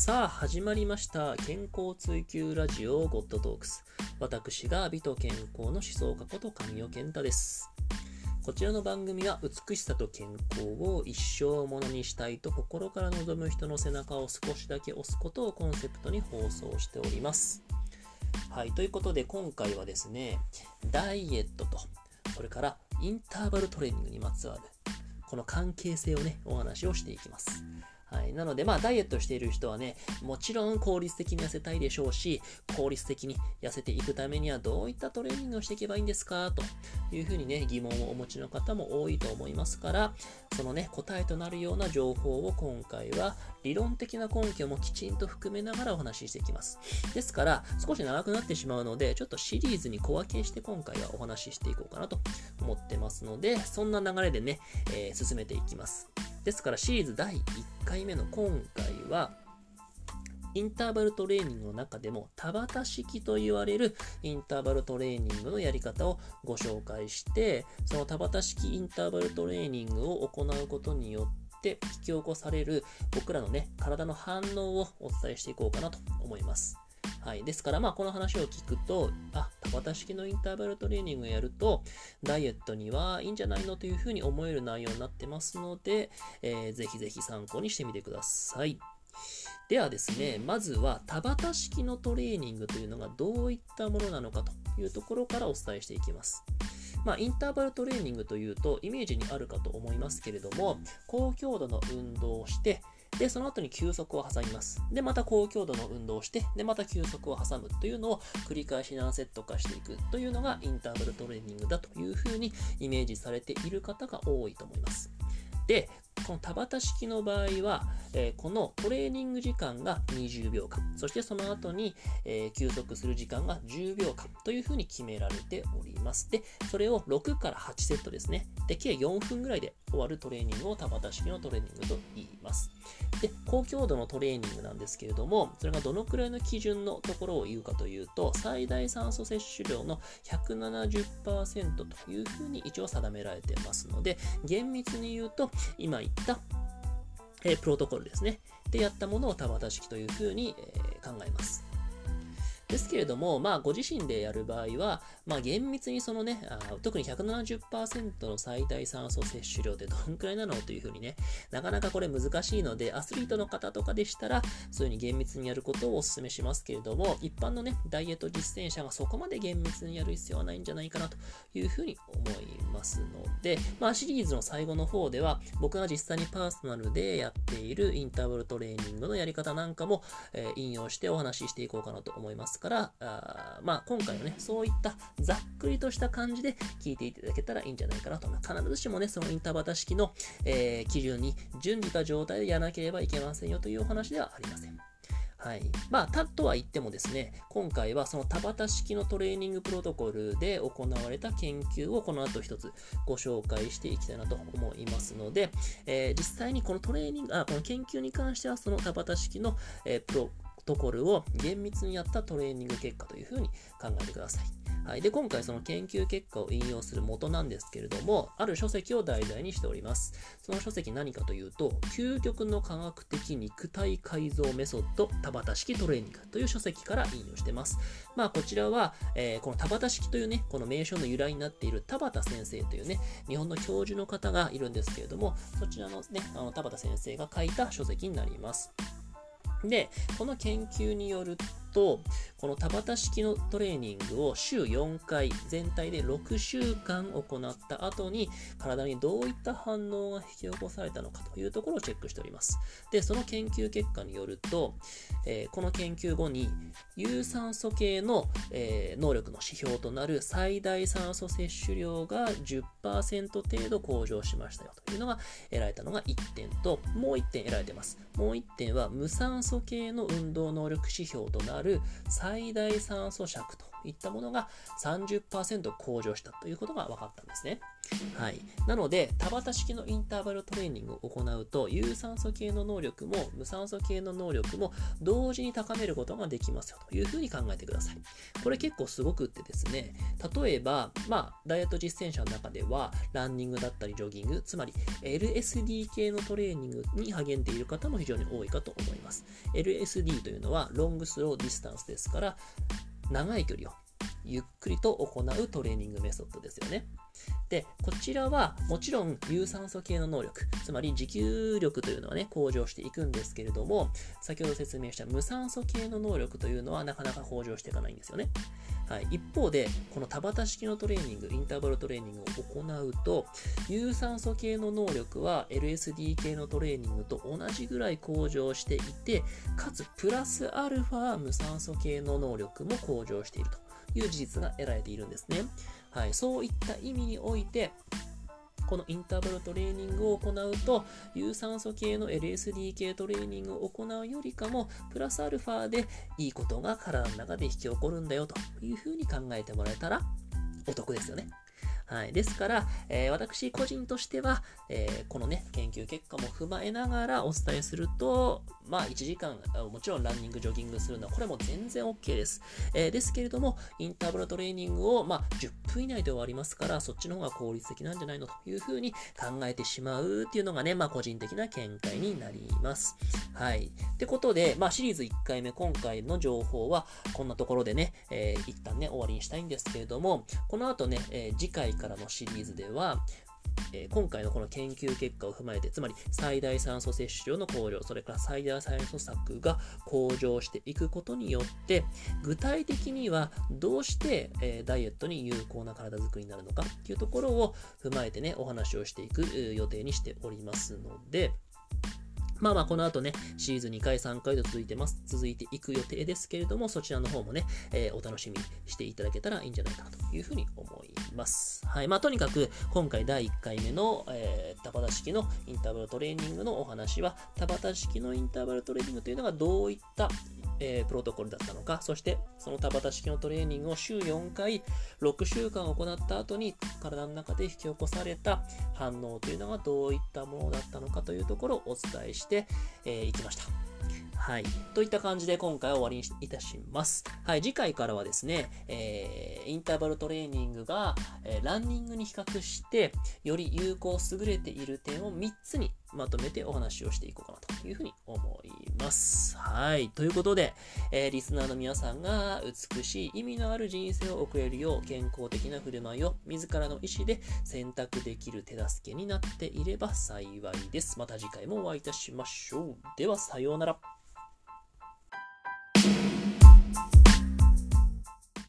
さあ始まりました。健康追求ラジオゴッドトークス。私が美と健康の思想家こと神尾健太です。こちらの番組は美しさと健康を一生ものにしたいと心から望む人の背中を少しだけ押すことをコンセプトに放送しております。はいということで今回はですねダイエットとそれからインターバルトレーニングにまつわるこの関係性をねお話をしていきます。はい。なので、まあ、ダイエットしている人はね、もちろん効率的に痩せたいでしょうし、効率的に痩せていくためにはどういったトレーニングをしていけばいいんですかというふうにね、疑問をお持ちの方も多いと思いますから、そのね、答えとなるような情報を今回は理論的な根拠もきちんと含めながらお話ししていきます。ですから、少し長くなってしまうので、ちょっとシリーズに小分けして今回はお話ししていこうかなと思ってますので、そんな流れでね、えー、進めていきます。ですからシリーズ第1回目の今回は、インターバルトレーニングの中でも田畑式と言われるインターバルトレーニングのやり方をご紹介してその田畑式インターバルトレーニングを行うことによって引き起こされる僕らのね体の反応をお伝えしていこうかなと思います。はい。ですから、まあ、この話を聞くと、あ、田畑式のインターバルトレーニングをやると、ダイエットにはいいんじゃないのというふうに思える内容になってますので、えー、ぜひぜひ参考にしてみてください。ではですね、まずは田畑式のトレーニングというのがどういったものなのかというところからお伝えしていきます。まあ、インターバルトレーニングというとイメージにあるかと思いますけれども、高強度の運動をして、で、その後に休息を挟みます。で、また高強度の運動をして、で、また休息を挟むというのを繰り返し何セット化していくというのがインターバルトレーニングだというふうにイメージされている方が多いと思います。で、この田畑式の場合は、えー、このトレーニング時間が20秒間、そしてその後に、えー、休息する時間が10秒間というふうに決められております。で、それを6から8セットですね。で、計4分ぐらいで終わるトレーニングを田畑式のトレーニングと言います。で、高強度のトレーニングなんですけれども、それがどのくらいの基準のところを言うかというと、最大酸素摂取量の170%というふうに一応定められてますので、厳密に言うと、今言った、えー、プロトコルですね。でやったものを田畑式というふうに、えー、考えます。ですけれども、まあ、ご自身でやる場合は、まあ、厳密にそのね、あ特に170%の最大酸素摂取量ってどんくらいなのというふうにね、なかなかこれ難しいので、アスリートの方とかでしたら、そういうふうに厳密にやることをお勧めしますけれども、一般のね、ダイエット実践者がそこまで厳密にやる必要はないんじゃないかなというふうに思いますので、まあ、シリーズの最後の方では、僕が実際にパーソナルでやっているインターバルトレーニングのやり方なんかも、えー、引用してお話ししていこうかなと思います。から、あまあ、今回はね、そういったざっくりとした感じで聞いていただけたらいいんじゃないかなとます。必ずしもね、そのインターバタ式の、えー、基準に準じた状態でやらなければいけませんよというお話ではありません。はい。まあ、たとは言ってもですね、今回はその田畑式のトレーニングプロトコルで行われた研究をこの後一つご紹介していきたいなと思いますので、えー、実際にこのトレーニング、あ、この研究に関してはその田畑式の、えー、プロトコルを厳密にやったトレーニング結果というふうに考えてください。はい、で今回その研究結果を引用する元なんですけれども、ある書籍を題材にしております。その書籍何かというと、究極の科学的肉体改造メソッド田畑式トレーニングという書籍から引用してます。まあこちらは、えー、この田畑式というね、この名称の由来になっている田畑先生というね、日本の教授の方がいるんですけれども、そちらのね、あの田畑先生が書いた書籍になります。で、この研究によると、この田畑式のトレーニングを週4回、全体で6週間行った後に、体にどういった反応が引き起こされたのかというところをチェックしております。で、その研究結果によると、えー、この研究後に、有酸素系の、えー、能力の指標となる最大酸素摂取量が10%程度向上しましたよというのが得られたのが1点と、もう1点得られています。もう1点は無酸素系の運動能力指標となるある最大酸素尺といったものが30%向上したということが分かったんですね。はい。なので、田畑式のインターバルトレーニングを行うと、有酸素系の能力も無酸素系の能力も同時に高めることができますよというふうに考えてください。これ結構すごくってですね、例えば、まあ、ダイエット実践者の中では、ランニングだったりジョギング、つまり LSD 系のトレーニングに励んでいる方も非常に多いかと思います。LSD というのは、ロングスローディスタンスですから、長い距離をゆっくりと行うトレーニングメソッドですよね。で、こちらはもちろん有酸素系の能力、つまり持久力というのはね、向上していくんですけれども、先ほど説明した無酸素系の能力というのはなかなか向上していかないんですよね。はい、一方で、この田畑式のトレーニング、インターバルトレーニングを行うと、有酸素系の能力は LSD 系のトレーニングと同じぐらい向上していて、かつプラスアルファ無酸素系の能力も向上しているという事実が得られているんですね。はい、そういった意味において、このインターバルトレーニングを行うと、有酸素系の LSD 系トレーニングを行うよりかも、プラスアルファでいいことが体の中で引き起こるんだよというふうに考えてもらえたらお得ですよね。はい。ですから、えー、私個人としては、えー、このね、研究結果も踏まえながらお伝えすると、まあ、1時間、もちろんランニング、ジョギングするのは、これも全然 OK です。えー、ですけれども、インターバルトレーニングを、まあ、10分以内で終わりますから、そっちの方が効率的なんじゃないのというふうに考えてしまうっていうのがね、まあ、個人的な見解になります。はい。ってことで、まあ、シリーズ1回目、今回の情報は、こんなところでね、えー、一旦ね、終わりにしたいんですけれども、この後ね、えー、次回からのシリーズでは、え、今回のこの研究結果を踏まえて、つまり最大酸素摂取量の向上、それから最大酸素策が向上していくことによって、具体的にはどうして、え、ダイエットに有効な体づくりになるのかっていうところを踏まえてね、お話をしていく予定にしておりますので、まあまあ、この後ね、シーズン2回、3回と続いてます。続いていく予定ですけれども、そちらの方もね、えー、お楽しみにしていただけたらいいんじゃないかなというふうに思います。はい。まあ、とにかく、今回第1回目の、えー、田畑式のインターバルトレーニングのお話は、田畑式のインターバルトレーニングというのがどういったえー、プロトコルだったのか、そしてその田畑式のトレーニングを週4回、6週間行った後に体の中で引き起こされた反応というのがどういったものだったのかというところをお伝えしてい、えー、きました。はい。といった感じで今回は終わりにいたします。はい。次回からはですね、えー、インターバルトレーニングが、えー、ランニングに比較して、より有効、優れている点を3つにまとめてお話をしていこうかなというふうに思います。はい。ということで、えー、リスナーの皆さんが美しい意味のある人生を送れるよう健康的な振る舞いを自らの意思で選択できる手助けになっていれば幸いです。また次回もお会いいたしましょう。では、さようなら。